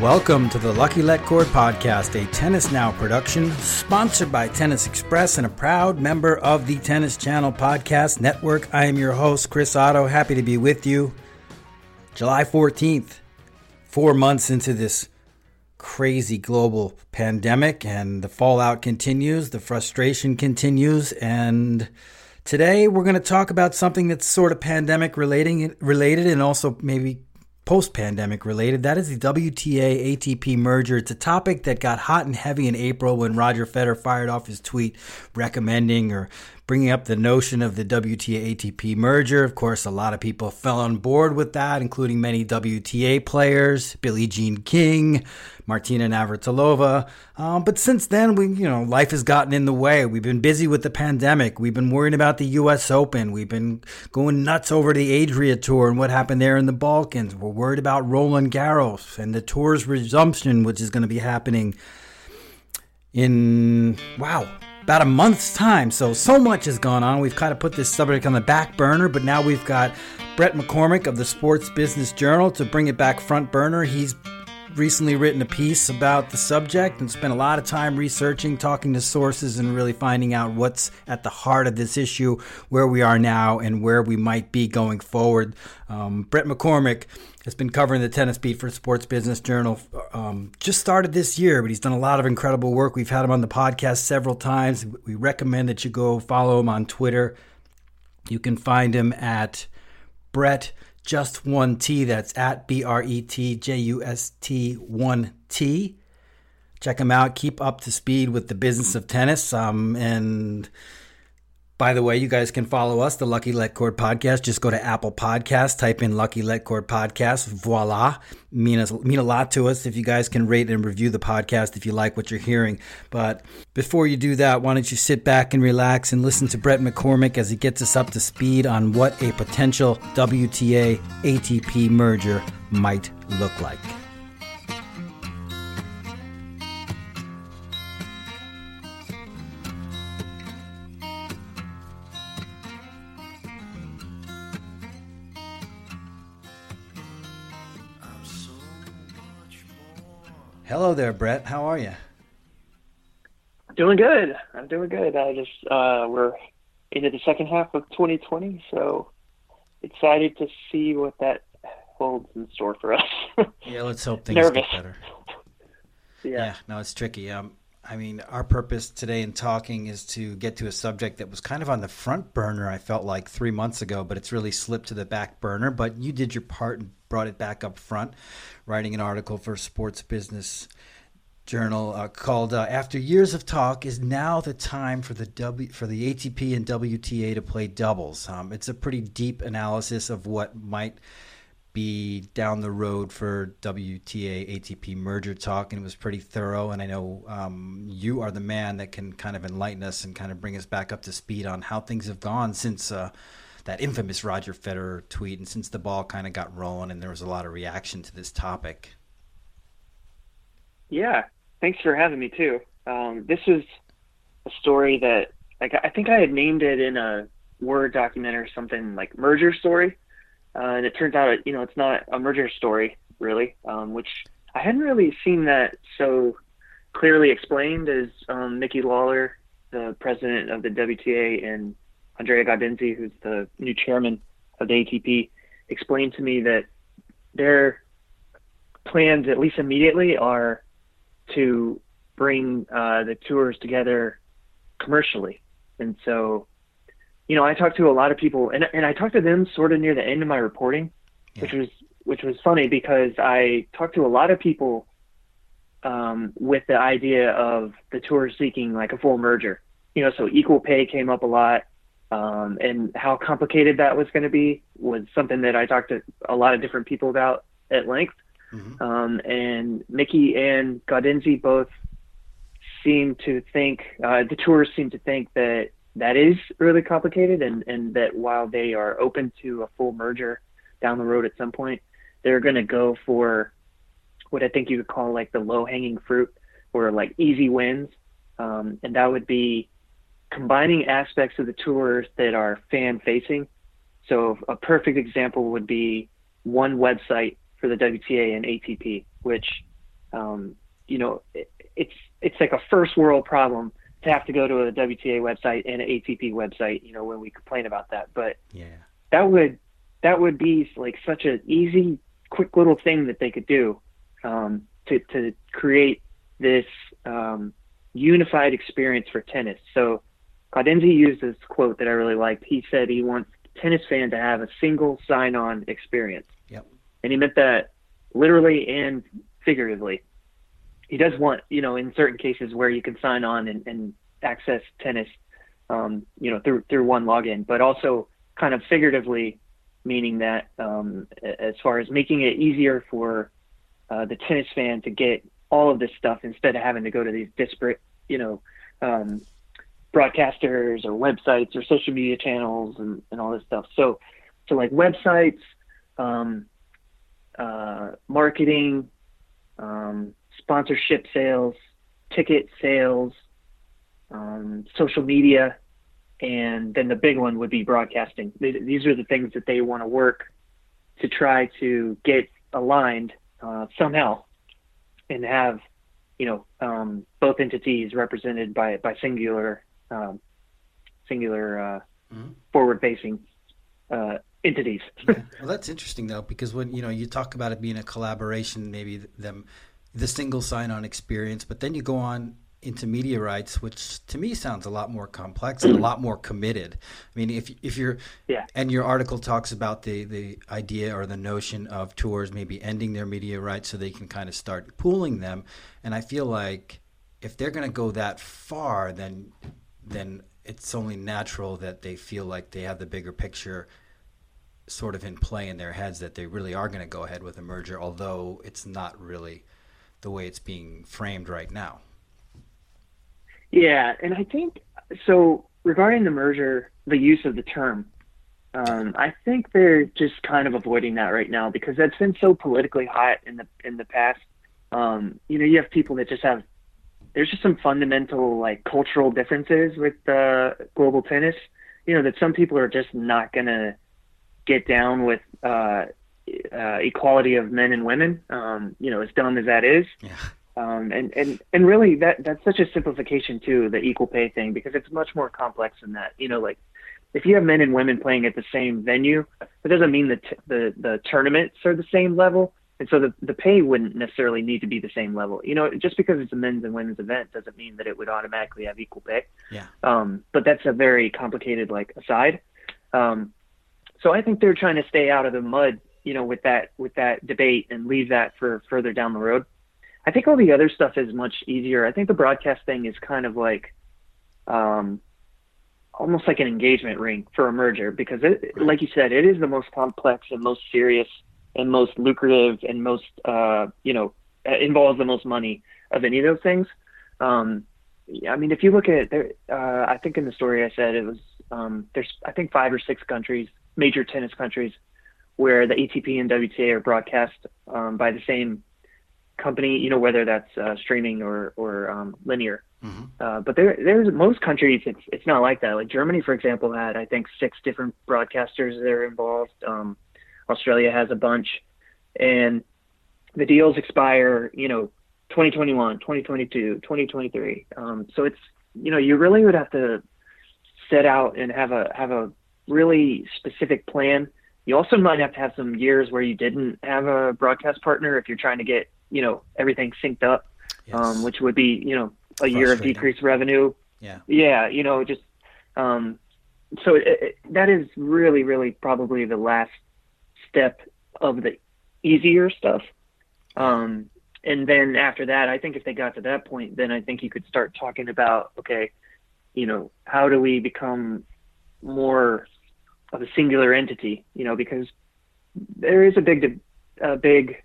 Welcome to the Lucky Letcord podcast, a Tennis Now production sponsored by Tennis Express and a proud member of the Tennis Channel podcast network. I am your host, Chris Oddo. Happy to be with you. July 14th, four months into this crazy global pandemic, and the fallout continues, the frustration continues, and today we're going to talk about something that's sort of pandemic related and also maybe post pandemic related. That is the WTA ATP merger. It's a topic that got hot and heavy in April when Roger Federer fired off his tweet recommending or bringing up the notion of the WTA ATP merger. Of course, a lot of people fell on board with that, including many WTA players, Billie Jean King, Martina Navratilova. Um, but since then, we you know life has gotten in the way. We've been busy with the pandemic. We've been worrying about the U.S. Open. We've been going nuts over the Adria Tour and what happened there in the Balkans. We're worried about Roland Garros and the tour's resumption, which is going to be happening in wow about a month's time. So, so much has gone on. We've kind of put this subject on the back burner, but now we've got Bret McCormick of the Sports Business Journal to bring it back front burner. He's recently written a piece about the subject and spent a lot of time researching, talking to sources, and really finding out what's at the heart of this issue, where we are now, and where we might be going forward. Um, Bret McCormick has been covering the tennis beat for Sports Business Journal. Um, just started this year, but he's done a lot of incredible work. We've had him on the podcast several times. We recommend that you go follow him on Twitter. You can find him at Bret just one T. That's at B R E T J U S T one T. Check him out. Keep up to speed with the business of tennis. Um, and by the way, you guys can follow us, the Lucky Letcord Podcast. Just go to Apple Podcasts, type in Lucky Letcord Podcast. Voila. Mean, us, mean a lot to us if you guys can rate and review the podcast if you like what you're hearing. But before you do that, why don't you sit back and relax and listen to Bret McCormick as he gets us up to speed on what a potential WTA ATP merger might look like. Hello there, Bret. How are you? Doing good. I'm doing good. I just uh, we're into the second half of 2020, so excited to see what that holds in store for us. yeah, let's hope things Nervous. get better. yeah. yeah, no, it's tricky. Um, I mean, our purpose today in talking is to get to a subject that was kind of on the front burner. I felt like three months ago, but it's really slipped to the back burner. But you did your part and brought it back up front, writing an article for Sports Business Journal uh, called uh, "After Years of Talk, Is Now the Time for the W for the ATP and WTA to Play Doubles." Um, it's a pretty deep analysis of what might be down the road for WTA ATP merger talk, and it was pretty thorough. And I know um, you are the man that can kind of enlighten us and kind of bring us back up to speed on how things have gone since uh, that infamous Roger Federer tweet, and since the ball kind of got rolling, and there was a lot of reaction to this topic. Yeah, thanks for having me too. Um, this is a story that like I think I had named it in a Word document or something like merger story, uh, and it turns out you know it's not a merger story really, um, which I hadn't really seen that so clearly explained as um, Micky Lawler, the president of the WTA, and Andrea Gaudenzi, who's the new chairman of the ATP, explained to me that their plans, at least immediately, are to bring uh, the tours together commercially. And so, you know, I talked to a lot of people, and and I talked to them sort of near the end of my reporting, yeah. which was which was funny because I talked to a lot of people um, with the idea of the tour seeking like a full merger. You know, so equal pay came up a lot, um, and how complicated that was going to be was something that I talked to a lot of different people about at length. Mm-hmm. Um, and Micky and Gaudenzi both seem to think uh, the tourists seem to think that that is really complicated, and and that while they are open to a full merger down the road at some point, they're going to go for what I think you would call like the low hanging fruit or like easy wins. Um, and that would be combining aspects of the tours that are fan facing. So a perfect example would be one website for the WTA and ATP, which, um, you know, it, it's, it's like a first world problem to have to go to a WTA website and an ATP website, you know, when we complain about that. But yeah, that would, that would be like such an easy, quick little thing that they could do um, to, to create this um, unified experience for tennis. So Gaudenzi used this quote that I really liked. He said he wants tennis fan to have a single sign-on experience. Yep. And he meant that literally and figuratively. He does want, you know, in certain cases where you can sign on and, and access tennis, um, you know, through through one login, but also kind of figuratively, meaning that um, as far as making it easier for uh, the tennis fan to get all of this stuff instead of having to go to these disparate, you know, um, broadcasters or websites or social media channels and, and all this stuff. So, so like websites, um, uh, marketing, um, sponsorship sales, ticket sales, um, social media, and then the big one would be broadcasting. These are the things that they want to work to try to get aligned uh, somehow and have you know um, both entities represented by by singular um, singular uh, mm-hmm. forward facing uh, entities. yeah. Well, that's interesting though because when you know you talk about it being a collaboration, maybe them the single sign on experience, but then you go on into media rights, which to me sounds a lot more complex and a lot more committed. I mean, if if you're yeah, and your article talks about the the idea or the notion of tours maybe ending their media rights so they can kind of start pooling them, and I feel like if they're going to go that far, then then it's only natural that they feel like they have the bigger picture sort of in play in their heads that they really are going to go ahead with a merger, although it's not really the way it's being framed right now. Yeah, and I think so. Regarding the merger, the use of the term, um, I think they're just kind of avoiding that right now because that's been so politically hot in the in the past. Um, you know, you have people that just have there's just some fundamental like cultural differences with uh, global tennis. You know that some people are just not gonna get down with uh, uh, equality of men and women. Um, you know, as dumb as that is. Yeah. Um, and, and, and really that, that's such a simplification too, the equal pay thing, because it's much more complex than that. You know, like if you have men and women playing at the same venue, it doesn't mean that the, the tournaments are the same level. And so the, the pay wouldn't necessarily need to be the same level. You know, just because it's a men's and women's event doesn't mean that it would automatically have equal pay. Yeah. Um, but that's a very complicated like aside. Um, so I think they're trying to stay out of the mud, you know, with that with that debate and leave that for further down the road. I think all the other stuff is much easier. I think the broadcast thing is kind of like, um, almost like an engagement ring for a merger because it, like you said, it is the most complex and most serious and most lucrative and most, uh, you know, involves the most money of any of those things. Um, I mean, if you look at there, uh, I think in the story I said it was um, there's I think five or six countries, major tennis countries, where the ATP and WTA are broadcast um, by the same company, you know, whether that's uh, streaming or or um, linear. Mm-hmm. Uh, but there, there's most countries, it's it's not like that. Like Germany, for example, had I think six different broadcasters that are involved. Um, Australia has a bunch, and the deals expire, you know, 2021, 2022, 2023. Um, so it's you know you really would have to set out and have a have a really specific plan. You also might have to have some years where you didn't have a broadcast partner if you're trying to get you know everything synced up, yes. um, which would be you know a year of decreased revenue. Yeah. Yeah, you know just um, so it, it, that is really, really probably the last step of the easier stuff. Um, and then after that, I think if they got to that point, then I think you could start talking about, okay, you know, how do we become more of a singular entity? You know, because there is a big, a big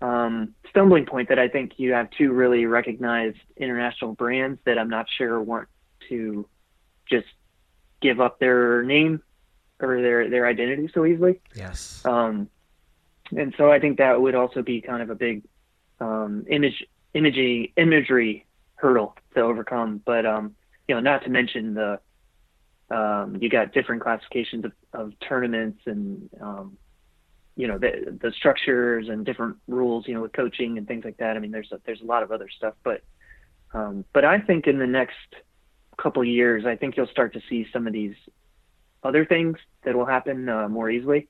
um, stumbling point that I think you have two really recognized international brands that I'm not sure want to just give up their name or their their identity so easily. Yes. Um, and so I think that would also be kind of a big um, image imagery imagery hurdle to overcome. But um, you know, not to mention the um, you got different classifications of, of tournaments and um, you know the the structures and different rules. You know, with coaching and things like that. I mean, there's a, there's a lot of other stuff, but um, but I think in the next couple years, I think you'll start to see some of these other things that will happen uh, more easily.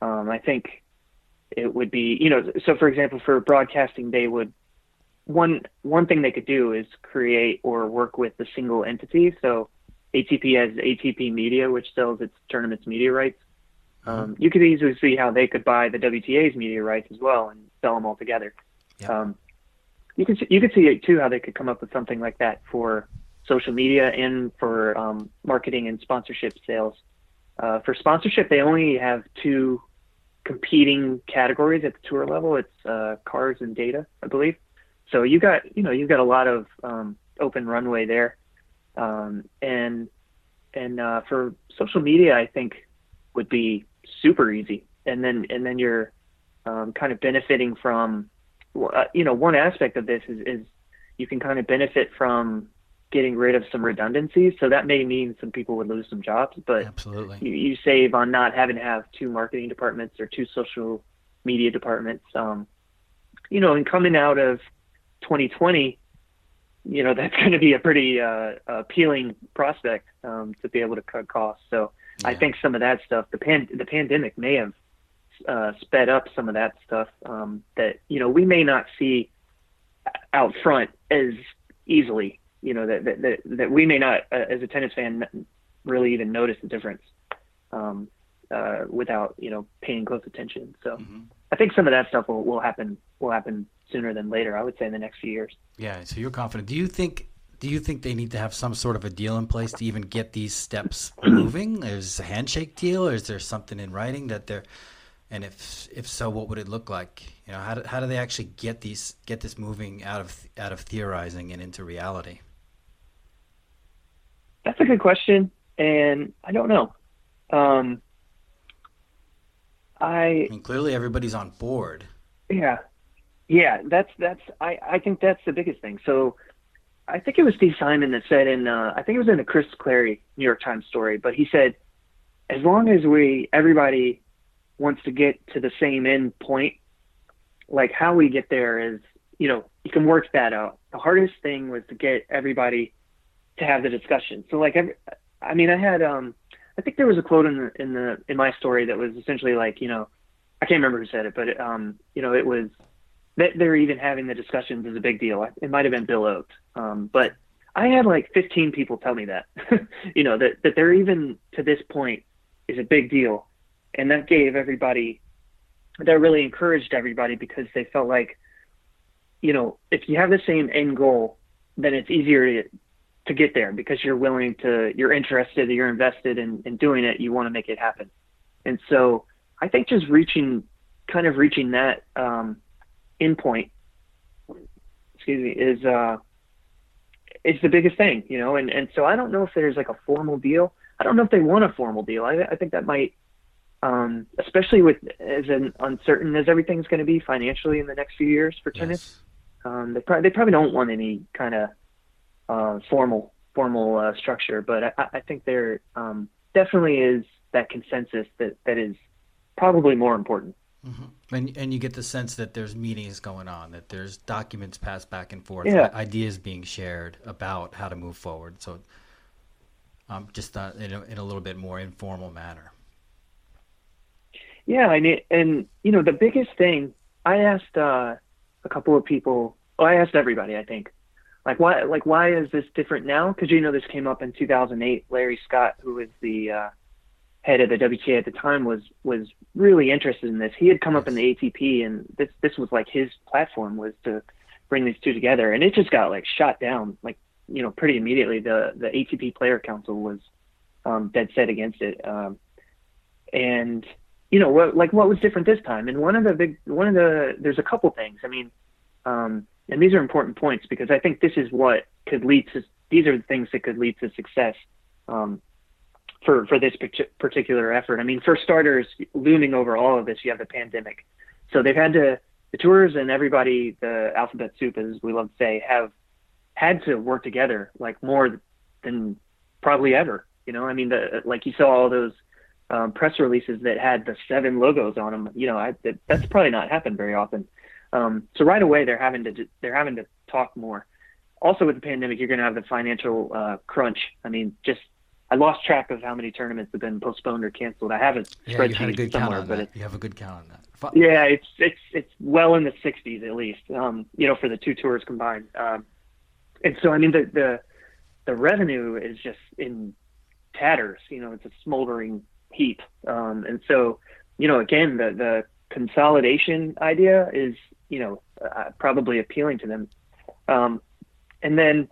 Um, I think it would be, you know, so for example, for broadcasting, they would one one thing they could do is create or work with a single entity. So ATP has ATP Media, which sells its tournaments media rights. Mm-hmm. Um, you could easily see how they could buy the WTA's media rights as well and sell them all together. Yep. Um, you could you could see it too how they could come up with something like that for social media and for um, marketing and sponsorship sales. Uh, for sponsorship, they only have two competing categories at the tour level. It's uh, cars and data, I believe. So you got you know you've got a lot of um, open runway there, um, and and uh, for social media, I think would be super easy. And then and then you're um, kind of benefiting from you know one aspect of this is, is you can kind of benefit from getting rid of some redundancies. So that may mean some people would lose some jobs, but absolutely you, you save on not having to have two marketing departments or two social media departments. Um, you know, and coming out of 2020, you know, that's going to be a pretty uh, appealing prospect um, to be able to cut costs. So yeah. I think some of that stuff, the pan, the pandemic may have uh, sped up some of that stuff um, that you know we may not see out front as easily you know that that that, that we may not uh, as a tennis fan really even notice the difference um, uh, without you know paying close attention. So mm-hmm. I think some of that stuff will, will happen will happen sooner than later. I would say in the next few years. Yeah. So you're confident. Do you think? Do you think they need to have some sort of a deal in place to even get these steps moving? Is a handshake deal, or is there something in writing that they're? And if if so, what would it look like? You know, how do, how do they actually get these get this moving out of out of theorizing and into reality? That's a good question, and I don't know. Um, I, I mean, clearly everybody's on board. Yeah, yeah. That's that's. I I think that's the biggest thing. So, I think it was Steve Simon that said in. Uh, I think it was in the Chris Clarey New York Times story, but he said, as long as we everybody wants to get to the same end point, like how we get there is, you know, you can work that out. The hardest thing was to get everybody to have the discussion. So like every, I mean, I had um, I think there was a quote in the in the in my story that was essentially like, you know, I can't remember who said it, but um, you know, it was that they're even having the discussions is a big deal. It might have been Bill Oakes, um, but I had like 15 people tell me that, you know, that that they're even to this point is a big deal, and that gave everybody, that really encouraged everybody because they felt like, you know, if you have the same end goal, then it's easier to to get there because you're willing to, you're interested, or you're invested in, in doing it, you want to make it happen. And so I think just reaching, kind of reaching that um, endpoint, excuse me, is uh, is the biggest thing, you know. And and so I don't know if there's like a formal deal. I don't know if they want a formal deal. I I think that might, um, especially with as an uncertain as everything's going to be financially in the next few years for tennis. Yes. Um, they probably they probably don't want any kind of uh, formal formal uh, structure, but I, I think there um, definitely is that consensus that that is probably more important. Mm-hmm. And and you get the sense that there's meetings going on, that there's documents passed back and forth, yeah. ideas being shared about how to move forward. So, um, just uh, in, a, in a little bit more informal manner. Yeah, I mean, and you know, the biggest thing I asked uh, a couple of people. Well, I asked everybody. I think like why like why is this different now? Because you know this came up in 2008. Larry Scott, who was the uh, head of the WTA at the time, was was really interested in this. He had come up in the ATP, and this this was like his platform was to bring these two together, and it just got like shot down like you know pretty immediately. The the ATP Player Council was um, dead set against it, um, and you know what like what was different this time? And one of the big one of the there's a couple things. I mean. Um, and these are important points because I think this is what could lead to these are the things that could lead to success um, for for this particular effort. I mean, for starters, looming over all of this, you have the pandemic. So they've had to the tours and everybody, the alphabet soup, as we love to say, have had to work together like more than probably ever. You know, I mean, the like you saw all those um, press releases that had the seven logos on them. You know, I, that, that's probably not happened very often. Um, so right away they're having to they're having to talk more. Also with the pandemic, you're going to have the financial uh, crunch. I mean, just I lost track of how many tournaments have been postponed or canceled. I have a yeah, spreadsheet a somewhere, but it, you have a good count on that. F- yeah, it's it's it's well in the 60s at least. Um, you know, for the two tours combined. Um, and so I mean the the the revenue is just in tatters. You know, it's a smoldering heap. Um, and so you know, again, the the consolidation idea is you know, uh, probably appealing to them. Um, and then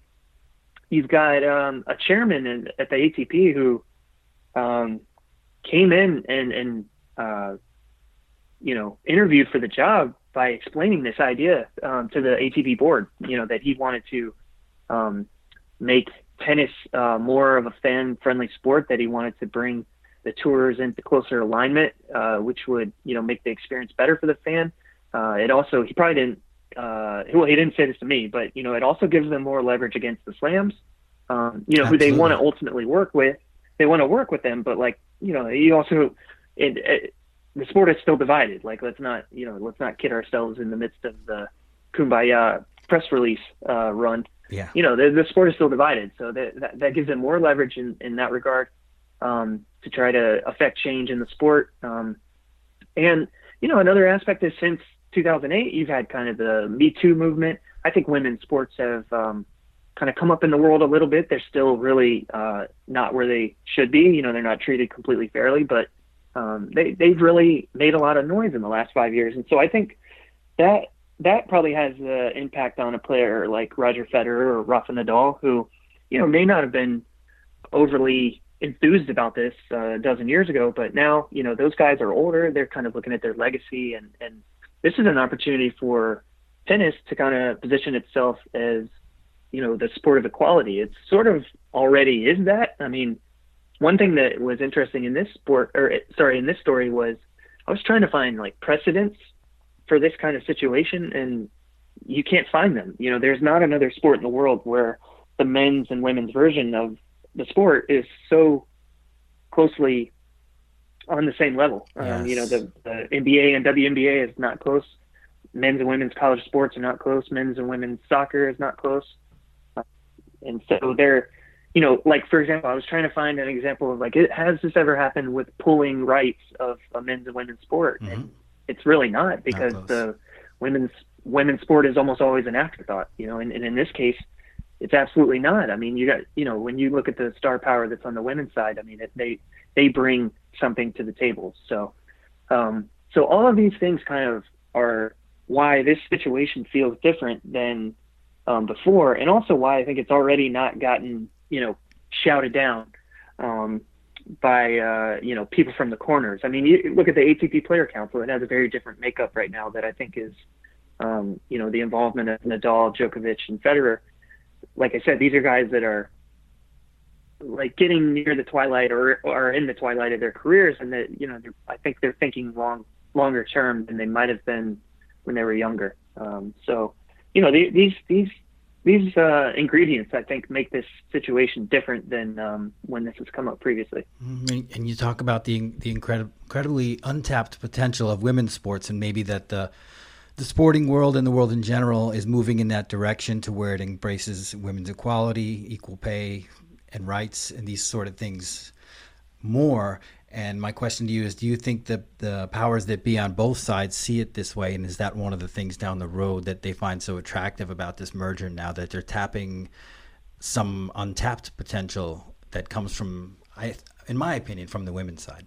you've got um, a chairman in, at the ATP who um, came in and, and uh, you know, interviewed for the job by explaining this idea um, to the ATP board, you know, that he wanted to um, make tennis uh, more of a fan-friendly sport, that he wanted to bring the tours into closer alignment, uh, which would, you know, make the experience better for the fan. Uh, it also he probably didn't uh, well he didn't say this to me, but you know it also gives them more leverage against the slams. Um, you know Absolutely. who they want to ultimately work with. They want to work with them, but like you know you also it, it, the sport is still divided. Like let's not you know let's not kid ourselves in the midst of the kumbaya press release uh, run. Yeah. You know the, the sport is still divided, so that, that that gives them more leverage in in that regard um, to try to affect change in the sport. Um, and you know another aspect is since 2008, you've had kind of the Me Too movement. I think women's sports have um, kind of come up in the world a little bit. They're still really uh, not where they should be. You know, they're not treated completely fairly, but um, they they've really made a lot of noise in the last five years. And so I think that that probably has an impact on a player like Roger Federer or Rafa Nadal, who you know may not have been overly enthused about this uh, a dozen years ago, but now you know those guys are older. They're kind of looking at their legacy and and this is an opportunity for tennis to kind of position itself as you know the sport of equality. It's sort of already is that. I mean, one thing that was interesting in this sport, or sorry, in this story was I was trying to find like precedents for this kind of situation, and you can't find them. You know, there's not another sport in the world where the men's and women's version of the sport is so closely on the same level. Yes. Um, you know, the, the NBA and WNBA is not close. Men's and women's college sports are not close. Men's and women's soccer is not close. Uh, and so they're, you know, like for example, I was trying to find an example of like, it, has this ever happened with pulling rights of a men's and women's sport? Mm-hmm. And it's really not because not the women's women's sport is almost always an afterthought. You know, and, and in this case, it's absolutely not. I mean, you got, you know, when you look at the star power that's on the women's side, I mean, it, they they bring something to the table. So, um, so all of these things kind of are why this situation feels different than um, before, and also why I think it's already not gotten you know shouted down um, by uh, you know people from the corners. I mean, you look at the ATP Player Council; it has a very different makeup right now that I think is um, you know the involvement of Nadal, Djokovic, and Federer. Like I said, these are guys that are like getting near the twilight or or in the twilight of their careers, and that you know I think they're thinking long longer term than they might have been when they were younger. Um, so you know the, these these these uh, ingredients I think make this situation different than um, when this has come up previously. Mm-hmm. And you talk about the the incredibly untapped potential of women's sports, and maybe that the the sporting world and the world in general is moving in that direction to where it embraces women's equality, equal pay, and rights and these sort of things more. And my question to you is do you think that the powers that be on both sides see it this way? And is that one of the things down the road that they find so attractive about this merger now that they're tapping some untapped potential that comes from, in my opinion, from the women's side?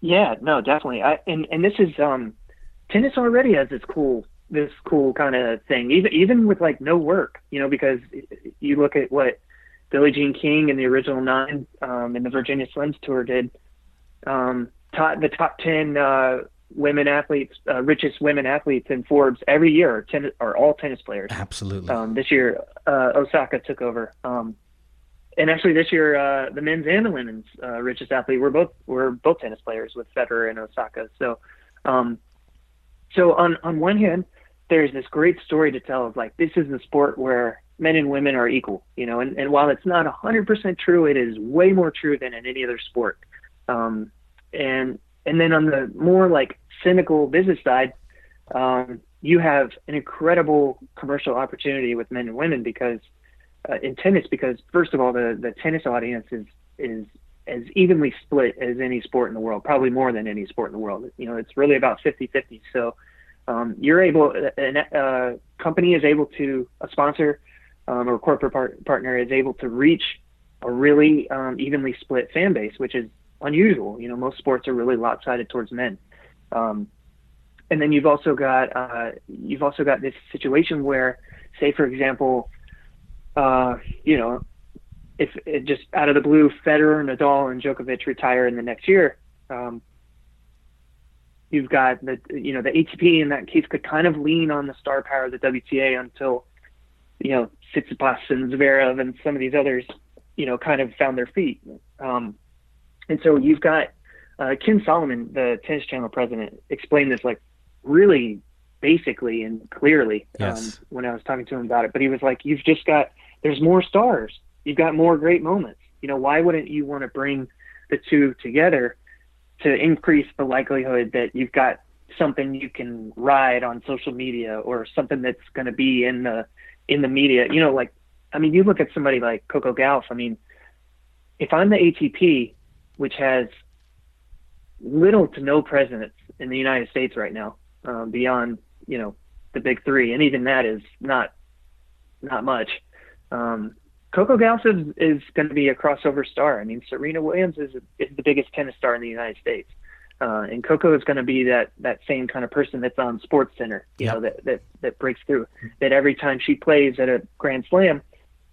Yeah, no, definitely. I, and and this is um, tennis already has this cool this cool kind of thing, even even with like no work, you know, because you look at what Billie Jean King and the original nine um, and the Virginia Slims tour did. Um, top, the top ten uh, women athletes, uh, richest women athletes in Forbes every year are, ten, are all tennis players. Absolutely. Um, this year, uh, Osaka took over. Um, and actually this year, uh, the men's and the women's uh, richest athlete were both were both tennis players with Federer and Osaka. So, um, so on on one hand, there's this great story to tell of like this is the sport where men and women are equal, you know. And, and while it's not 100% true, it is way more true than in any other sport. Um, and and then on the more like cynical business side, um, you have an incredible commercial opportunity with men and women because uh, in tennis because first of all the the tennis audience is is as evenly split as any sport in the world, probably more than any sport in the world. You know, it's really about 50-50. So um, you're able, a uh, company is able to, a sponsor um, or corporate part, partner is able to reach a really um, evenly split fan base, which is unusual. You know, most sports are really lopsided towards men. Um, and then you've also got uh, you've also got this situation where, say for example, uh, you know, if it just out of the blue, Federer, Nadal, and Djokovic retire in the next year, um, you've got the you know the ATP in that case could kind of lean on the star power of the WTA until you know Tsitsipas and Zverev and some of these others you know kind of found their feet. Um, and so you've got uh, Ken Solomon, the Tennis Channel president, explained this like really basically and clearly yes. um, when I was talking to him about it. But he was like, "You've just got there's more stars. You've got more great moments. You know, why wouldn't you want to bring the two together to increase the likelihood that you've got something you can ride on social media or something that's going to be in the in the media? You know, like I mean, you look at somebody like Coco Gauff. I mean, if I'm the ATP, which has little to no presence in the United States right now, um, beyond you know the big three, and even that is not not much. Um, Coco Gauff is, is going to be a crossover star. I mean, Serena Williams is, is the biggest tennis star in the United States. Uh, and Coco is going to be that, that same kind of person that's on Sports Center, you yep. know, that, that, that breaks through. That every time she plays at a Grand Slam,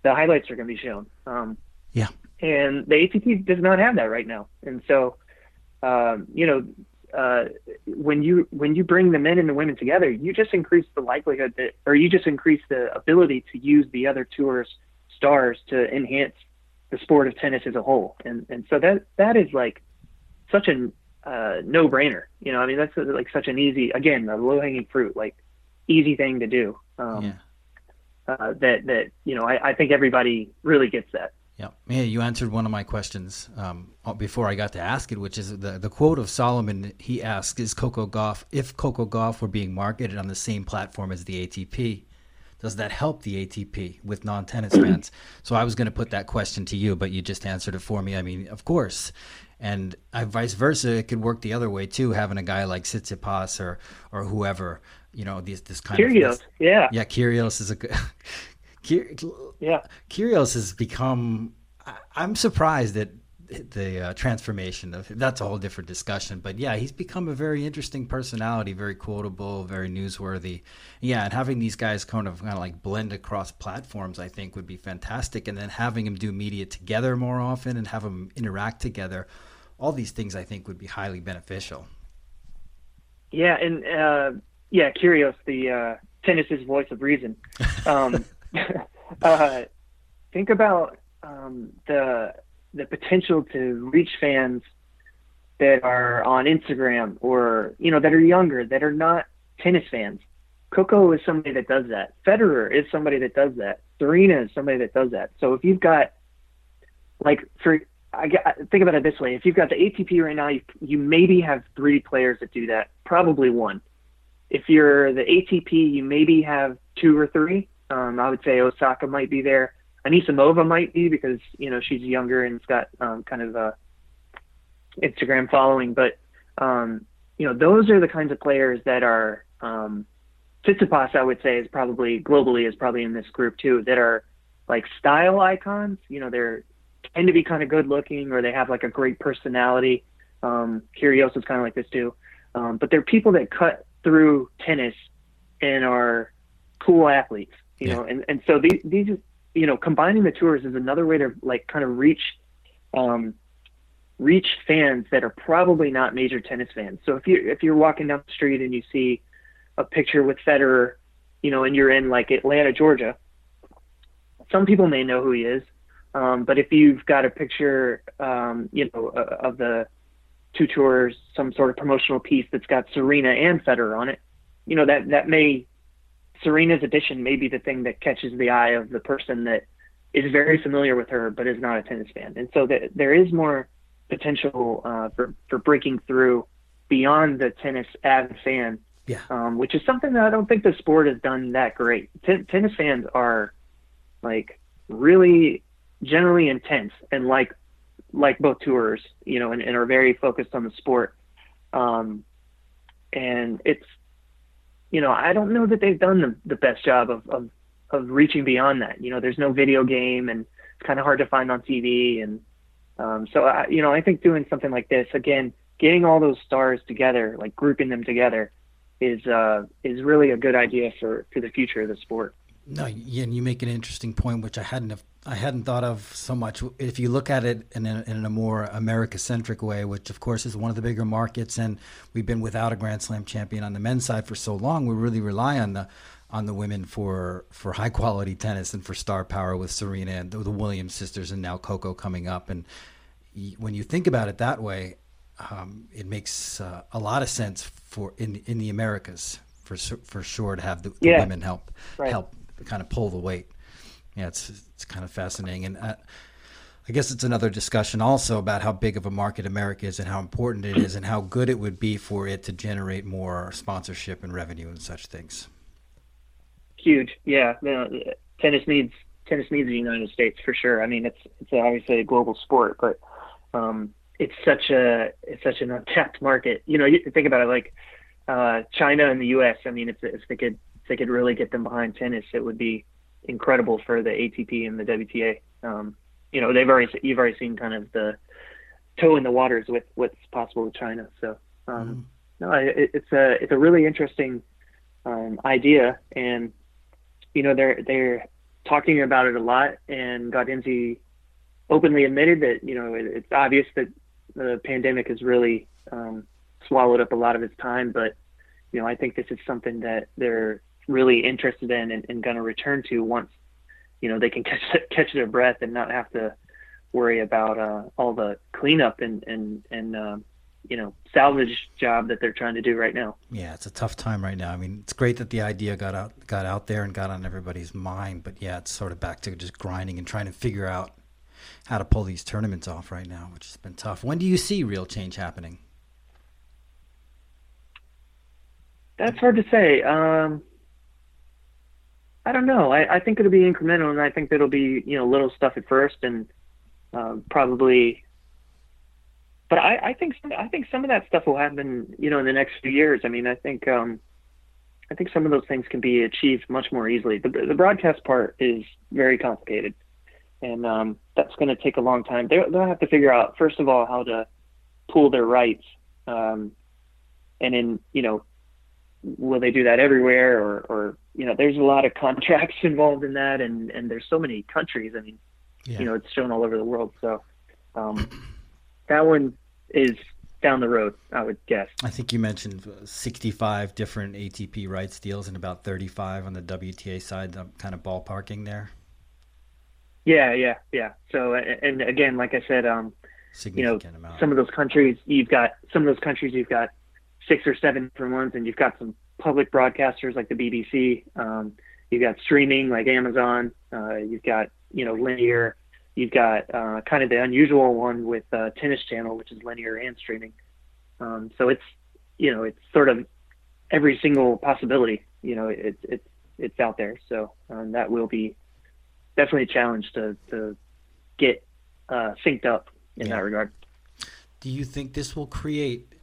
the highlights are going to be shown. Um, yeah. And the ATP does not have that right now. And so, um, you know, uh, when you when you bring the men and the women together, you just increase the likelihood that, or you just increase the ability to use the other tours stars to enhance the sport of tennis as a whole. And and so that that is like such a uh, no brainer. You know, I mean that's like such an easy again a low hanging fruit, like easy thing to do. Um, yeah. uh, that that you know I, I think everybody really gets that. Yeah, yeah. You answered one of my questions um, before I got to ask it, which is the the quote of Solomon. He asked, "Is Coco Gauff if Coco Gauff were being marketed on the same platform as the ATP, does that help the ATP with non tennis fans?" So I was going to put that question to you, but you just answered it for me. I mean, of course. And I, vice versa, it could work the other way too. Having a guy like Tsitsipas or or whoever, you know, this this kind Kyrgios, of yeah, yeah, Kyrgios is a good. Yeah, Kyrgios has become. I'm surprised that the uh, transformation of that's a whole different discussion. But yeah, he's become a very interesting personality, very quotable, very newsworthy. Yeah, and having these guys kind of kind of like blend across platforms, I think would be fantastic. And then having them do media together more often and have them interact together, all these things I think would be highly beneficial. Yeah, and uh, yeah, Kyrgios, the uh, tennis's voice of reason. Um, uh, think about um, the the potential to reach fans that are on Instagram or you know that are younger that are not tennis fans. Coco is somebody that does that. Federer is somebody that does that. Serena is somebody that does that. So if you've got like for I think about it this way: if you've got the ATP right now, you, you maybe have three players that do that, probably one. If you're the ATP, you maybe have two or three. Um, I would say Osaka might be there. Anisimova might be because you know she's younger and has got um, kind of a Instagram following. But um, you know those are the kinds of players that are. Um, Tsitsipas, I would say, is probably globally is probably in this group too. That are like style icons. You know, they're tend to be kind of good looking or they have like a great personality. Um, Kyrgios is kind of like this too. Um, but they're people that cut through tennis and are cool athletes, you yeah. know, and, and so these, these, you know, combining the tours is another way to like kind of reach, um, reach fans that are probably not major tennis fans. So if you if you're walking down the street and you see a picture with Federer, you know, and you're in like Atlanta, Georgia, some people may know who he is. Um, but if you've got a picture, um, you know, uh, of the two tours, some sort of promotional piece that's got Serena and Federer on it, you know, that that may Serena's addition may be the thing that catches the eye of the person that is very familiar with her but is not a tennis fan. And so that there is more potential uh, for for breaking through beyond the tennis avid fan, yeah. um, which is something that I don't think the sport has done that great. Tennis fans are like really generally intense and like like both tours, you know, and, and are very focused on the sport. Um, and it's, you know, I don't know that they've done the, the best job of, of, of reaching beyond that. You know, there's no video game and it's kind of hard to find on TV. And um, so, I, you know, I think doing something like this, again, getting all those stars together, like grouping them together, is uh, is really a good idea for, for the future of the sport. No, yeah, and you make an interesting point, which I hadn't have, I hadn't thought of so much. If you look at it in a, in a more America-centric way, which of course is one of the bigger markets, and we've been without a Grand Slam champion on the men's side for so long, we really rely on the on the women for for high quality tennis and for star power with Serena and the, Williams sisters, and now Coco coming up. And when you think about it that way, um, it makes uh, a lot of sense for in in the Americas for for sure to have the, the yeah. women help right. help kind of pull the weight. Yeah, it's it's kind of fascinating, and I, uh, I guess it's another discussion also about how big of a market America is and how important it is, and how good it would be for it to generate more sponsorship and revenue and such things. Huge, yeah. No, tennis needs tennis needs the United States for sure. I mean, it's it's obviously a global sport, but um, it's such a it's such an untapped market. You know, you think about it like uh, China and the U.S. I mean, if if they could if they could really get them behind tennis, it would be incredible for the ATP and the WTA. Um, you know, they've already you've already seen kind of the toe in the waters with what's possible with China. So um, mm. no, it, it's a it's a really interesting um, idea, and you know they're they're talking about it a lot. And Gaudenzi openly admitted that you know it, it's obvious that the pandemic has really um, swallowed up a lot of his time, but you know I think this is something that they're really interested in and, and going to return to once you know they can catch catch their breath and not have to worry about uh, all the cleanup and and and uh, you know salvage job that they're trying to do right now. Yeah, it's a tough time right now. I mean, it's great that the idea got out got out there and got on everybody's mind, but yeah, it's sort of back to just grinding and trying to figure out how to pull these tournaments off right now, which has been tough. When do you see real change happening? That's hard to say. Um, I don't know. I, I think it'll be incremental, and I think it'll be you know little stuff at first, and um, probably. But I, I think some, I think some of that stuff will happen, you know, in the next few years. I mean, I think um, I think some of those things can be achieved much more easily. The, the broadcast part is very complicated, and um, that's going to take a long time. They'll, they'll have to figure out first of all how to pool their rights, um, and in you know will they do that everywhere or, or you know there's a lot of contracts involved in that and and there's so many countries i mean yeah. you know it's shown all over the world so um, that one is down the road i would guess i think you mentioned 65 different atp rights deals and about 35 on the wta side i'm kind of ballparking there Yeah, yeah, yeah. So, and again, like I said, um, you know, amount. some of those countries you've got some of those countries you've got six or seven different ones, and you've got some public broadcasters like the BBC. Um, you've got streaming like Amazon. Uh, you've got you know linear. You've got uh, kind of the unusual one with uh, Tennis Channel, which is linear and streaming. Um, so it's you know it's sort of every single possibility. You know it's it's it's out there. So um, that will be definitely a challenge to to get uh, synced up in yeah. that regard. Do you think this will create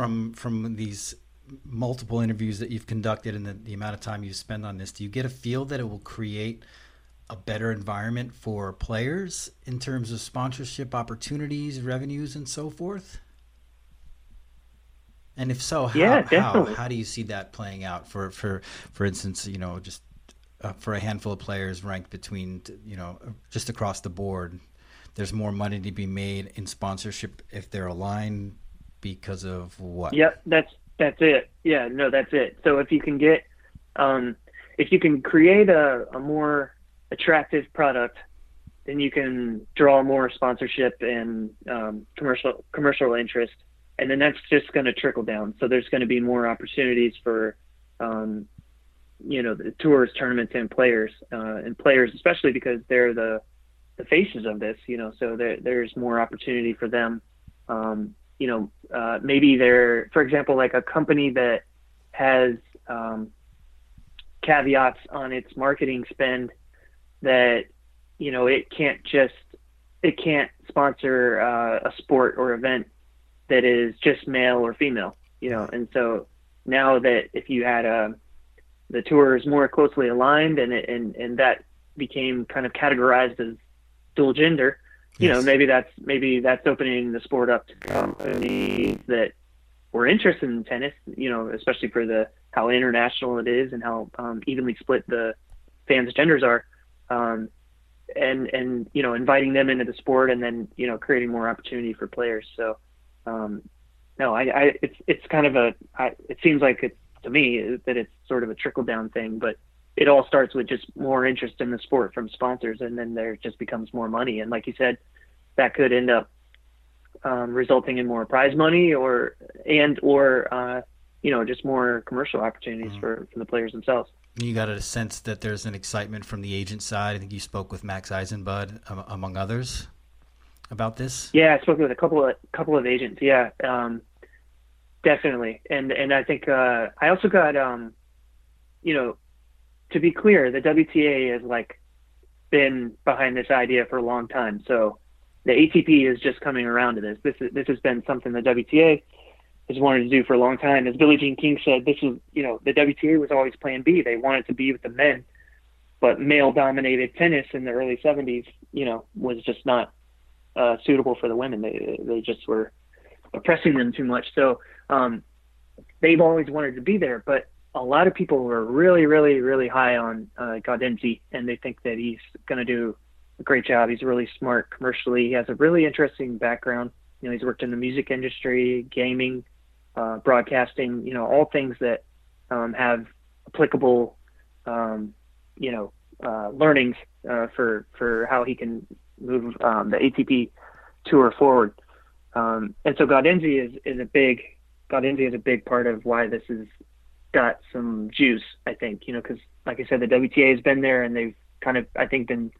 from from these multiple interviews that you've conducted and the, the amount of time you spend on this? Do you get a feel that it will create a better environment for players in terms of sponsorship opportunities, revenues, and so forth? And if so, how, yeah, how, how do you see that playing out for, for, for instance, you know, just uh, for a handful of players ranked between, you know, just across the board. There's more money to be made in sponsorship if they're aligned because of what? Yep, that's that's it. Yeah, no, that's it. So if you can get, um, if you can create a, a more attractive product, then you can draw more sponsorship and um, commercial commercial interest, and then that's just going to trickle down. So there's going to be more opportunities for um, you know the tours, tournaments, and players, uh, and players especially because they're the the faces of this. You know, so there, there's more opportunity for them. Um, you know, uh, maybe they're, for example, like a company that has um, caveats on its marketing spend that you know it can't just it can't sponsor uh, a sport or event that is just male or female. You know, and so now that if you had a the tour is more closely aligned, and it, and and that became kind of categorized as dual gender. You yes. know, maybe that's maybe that's opening the sport up to companies that were interested in tennis. You know, especially for the how international it is and how um, evenly split the fans' genders are. Um, and and you know inviting them into the sport and then you know creating more opportunity for players so um no i i it's it's kind of a I, it seems like it's to me that it's sort of a trickle down thing, but it all starts with just more interest in the sport from sponsors, and then there just becomes more money. And like you said, that could end up um, resulting in more prize money, or and or uh, you know just more commercial opportunities mm-hmm. for for the players themselves. You got a sense that there's an excitement from the agent side. I think you spoke with Max Eisenbud among others about this. Yeah, I spoke with a couple of couple of agents. Yeah, um, Definitely, and and I think uh, I also got um, you know, to be clear, the WTA has like been behind this idea for a long time. So the ATP is just coming around to this. This is, this has been something the WTA has wanted to do for a long time. As Billie Jean King said, this is you know the WTA was always Plan B. They wanted to be with the men, but male-dominated tennis in the early '70s, you know, was just not uh, suitable for the women. They they just were oppressing them too much. So um, they've always wanted to be there, but a lot of people were really, really, really high on uh, Gaudenzi, and they think that he's going to do a great job. He's really smart commercially. He has a really interesting background. You know, he's worked in the music industry, gaming, uh, broadcasting. You know, all things that um, have applicable, um, you know, uh, learnings uh, for for how he can move um, the ATP tour forward. Um, and so Gaudenzi is is a big Gaudenzi is a big part of why this has got some juice. I think you know because like I said, the WTA has been there and they've kind of I think been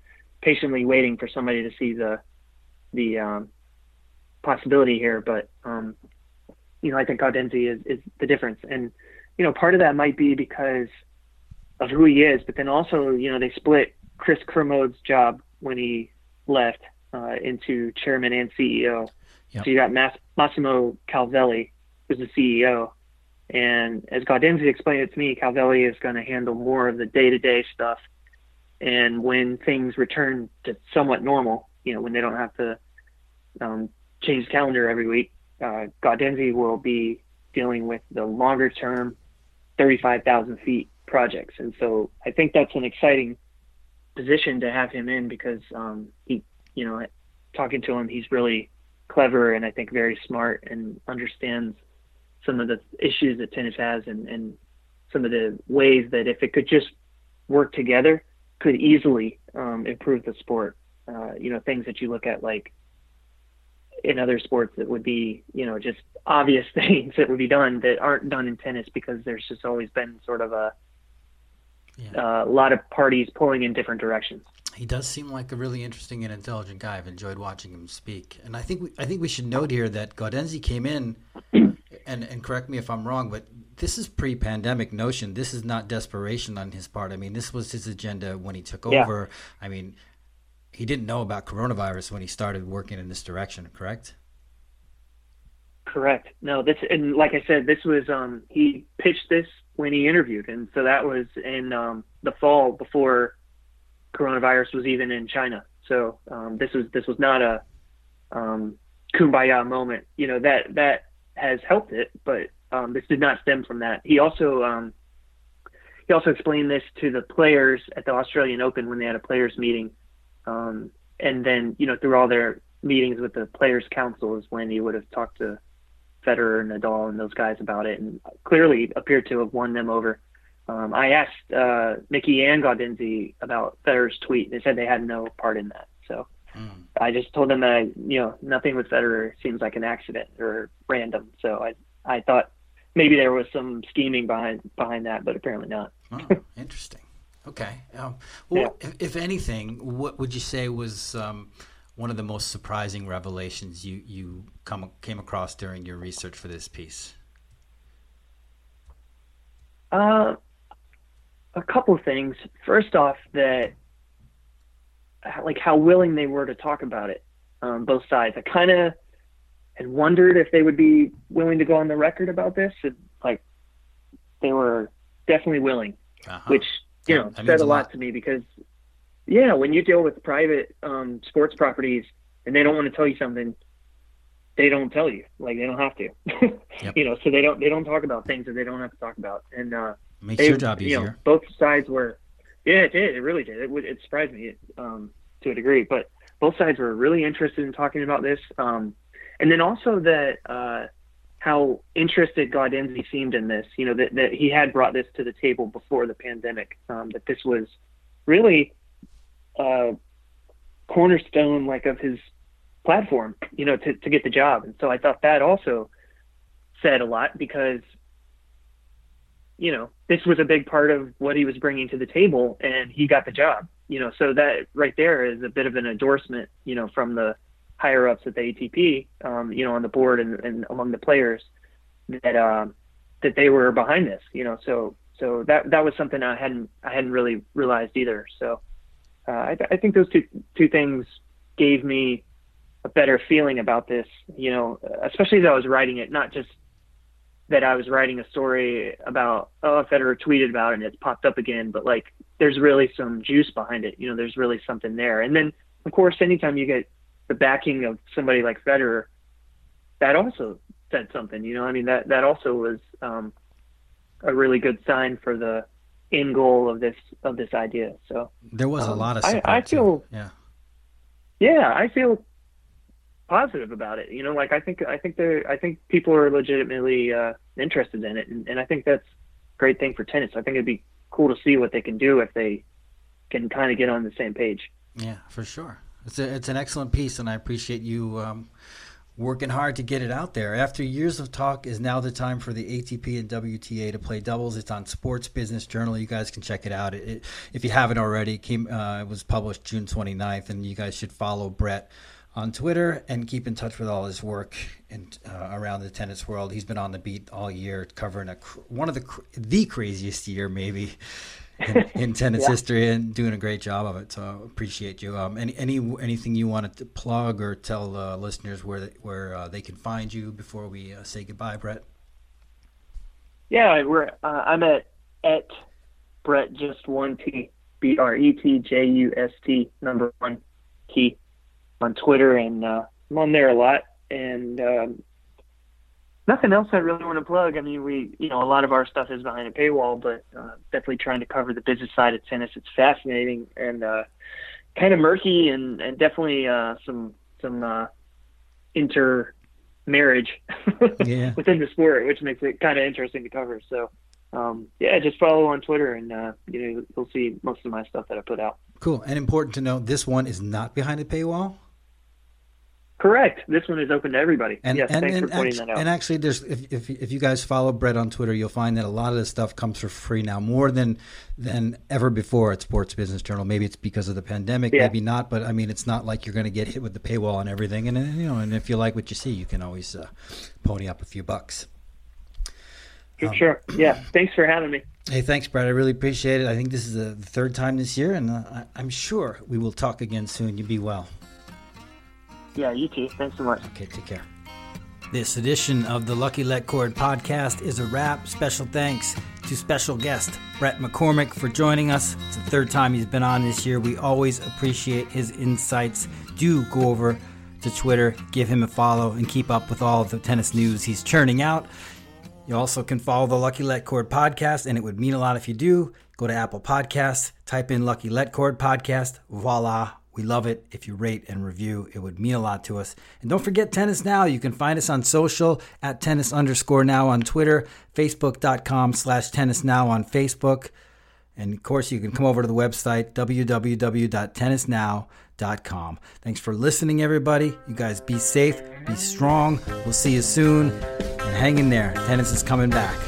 patiently waiting for somebody to see the the um, possibility here. But um, you know I think Gaudenzi is is the difference, and you know part of that might be because of who he is, but then also you know they split Chris Kermode's job when he left uh, into chairman and CEO. Yep. So you got Mass- Massimo Calvelli, who's the CEO. And as Gaudenzi explained it to me, Calvelli is going to handle more of the day to day stuff. And when things return to somewhat normal, you know, when they don't have to um, change the calendar every week, uh, Gaudenzi will be dealing with the longer term 35,000 feet projects. And so I think that's an exciting position to have him in because um, he, you know, talking to him, he's really clever and I think very smart and understands some of the issues that tennis has and, and some of the ways that if it could just work together, could easily um, improve the sport. Uh, you know, things that you look at like in other sports that would be, you know, just obvious things that would be done that aren't done in tennis because there's just always been sort of a yeah. uh, lot of parties pulling in different directions. He does seem like a really interesting and intelligent guy. I've enjoyed watching him speak, and I think we, I think we should note here that Gaudenzi came in, and and correct me if I'm wrong, but this is pre-pandemic notion. This is not desperation on his part. I mean, this was his agenda when he took yeah. over. I mean, he didn't know about coronavirus when he started working in this direction, correct? Correct. No, this and like I said, this was um he pitched this when he interviewed, and so that was in um, the fall before coronavirus was even in China. So um, this was this was not a um, kumbaya moment. You know that that has helped it, but um, this did not stem from that. He also um, he also explained this to the players at the Australian Open when they had a players meeting, um, and then you know through all their meetings with the players' council is when he would have talked to Federer and Nadal and those guys about it, and clearly appeared to have won them over. Um, I asked uh, Micky and Gaudenzi about Federer's tweet. They said they had no part in that. I just told them that I, you know nothing with Federer seems like an accident or random. So I I thought maybe there was some scheming behind behind that, but apparently not. oh, interesting. Okay. Um, well, yeah. if, if, anything, what would you say was um, one of the most surprising revelations you you come came across during your research for this piece? Uh, a couple of things. First off, that like how willing they were to talk about it, um, both sides. I kind of had wondered if they would be willing to go on the record about this. And, like they were definitely willing, uh-huh. which you know said a lot, lot to me because yeah, when you deal with private um, sports properties and they don't want to tell you something, they don't tell you. Like they don't have to. yep. You know, so they don't they don't talk about things that they don't have to talk about. And uh, makes they, your job easier. You know, both sides were. Yeah, it did. It really did. It, it surprised me um, to a degree, but both sides were really interested in talking about this. Um, and then also that uh, how interested Gaudenzi seemed in this. You know that that he had brought this to the table before the pandemic. Um, that this was really a cornerstone like of his platform, you know, to, to get the job. And so I thought that also said a lot because, you know, this was a big part of what he was bringing to the table and he got the job, you know, so that right there is a bit of an endorsement, you know, from the higher ups at the ATP, um, you know, on the board and, and among the players that, um, that they were behind this, you know, so, so that, that was something I hadn't, I hadn't really realized either. So, uh, I, I think those two two things gave me a better feeling about this. You know, especially as I was writing it, not just that I was writing a story about oh Federer tweeted about it and it's popped up again, but like there's really some juice behind it. You know, there's really something there. And then of course, anytime you get the backing of somebody like Federer, that also said something. You know, I mean that that also was um, a really good sign for the end goal of this of this idea. So there was um, a lot of I, I feel too. yeah yeah I feel positive about it. You know, like I think I think they're I think people are legitimately uh, interested in it, and, and I think that's a great thing for tennis. I think it'd be cool to see what they can do if they can kind of get on the same page. Yeah, for sure. It's a, it's an excellent piece, and I appreciate you um, working hard to get it out there. After years of talk, is now the time for the ATP and WTA to play doubles. It's on Sports Business Journal. You guys can check it out. It, it, if you haven't already, it, came, uh, it was published June 29th, and you guys should follow Bret on Twitter and keep in touch with all his work and uh, around the tennis world. He's been on the beat all year, covering a one of the the craziest year maybe in, in tennis yeah. history and doing a great job of it. So appreciate you. Um, any any anything you wanted to plug or tell uh, listeners where they, where uh, they can find you before we uh, say goodbye, Bret? Yeah, we're uh, I'm at at Bret just one T B R E T J U S T number one T on Twitter and uh, I'm on there a lot and um, nothing else I really want to plug. I mean, we, you know, a lot of our stuff is behind a paywall, but uh, definitely trying to cover the business side of tennis. It's fascinating and uh, kind of murky, and, and definitely uh, some some uh, intermarriage yeah. within the sport, which makes it kind of interesting to cover. So, um, yeah, just follow on Twitter, and uh, you know you'll see most of my stuff that I put out. Cool. And important to note, this one is not behind a paywall. Correct. This one is open to everybody. And, yes, and, thanks and, for pointing that out. and actually, there's if, if if you guys follow Bret on Twitter, you'll find that a lot of this stuff comes for free now, more than than ever before at Sports Business Journal. Maybe it's because of the pandemic, Yeah. maybe not, but I mean, it's not like you're going to get hit with the paywall and everything. And you know, and if you like what you see, you can always uh, pony up a few bucks. For sure. Yeah. Thanks for having me. Hey, thanks, Bret. I really appreciate it. I think this is the third time this year, and uh, I- I'm sure we will talk again soon. You be well. Yeah, you too. Thanks so much. Okay, take care. This edition of the Lucky Letcord podcast is a wrap. Special thanks to special guest Bret McCormick for joining us. It's the third time he's been on this year. We always appreciate his insights. Do go over to Twitter, give him a follow, and keep up with all of the tennis news he's churning out. You also can follow the Lucky Letcord podcast, and it would mean a lot if you do. Go to Apple Podcasts, type in Lucky Letcord podcast. Voila. We love it. If you rate and review, it would mean a lot to us. And don't forget Tennis Now. You can find us on social at tennis underscore now on Twitter, facebook.com slash tennis now on Facebook. And of course, you can come over to the website, www.tennisnow.com. Thanks for listening, everybody. You guys be safe, be strong. We'll see you soon. And hang in there. Tennis is coming back.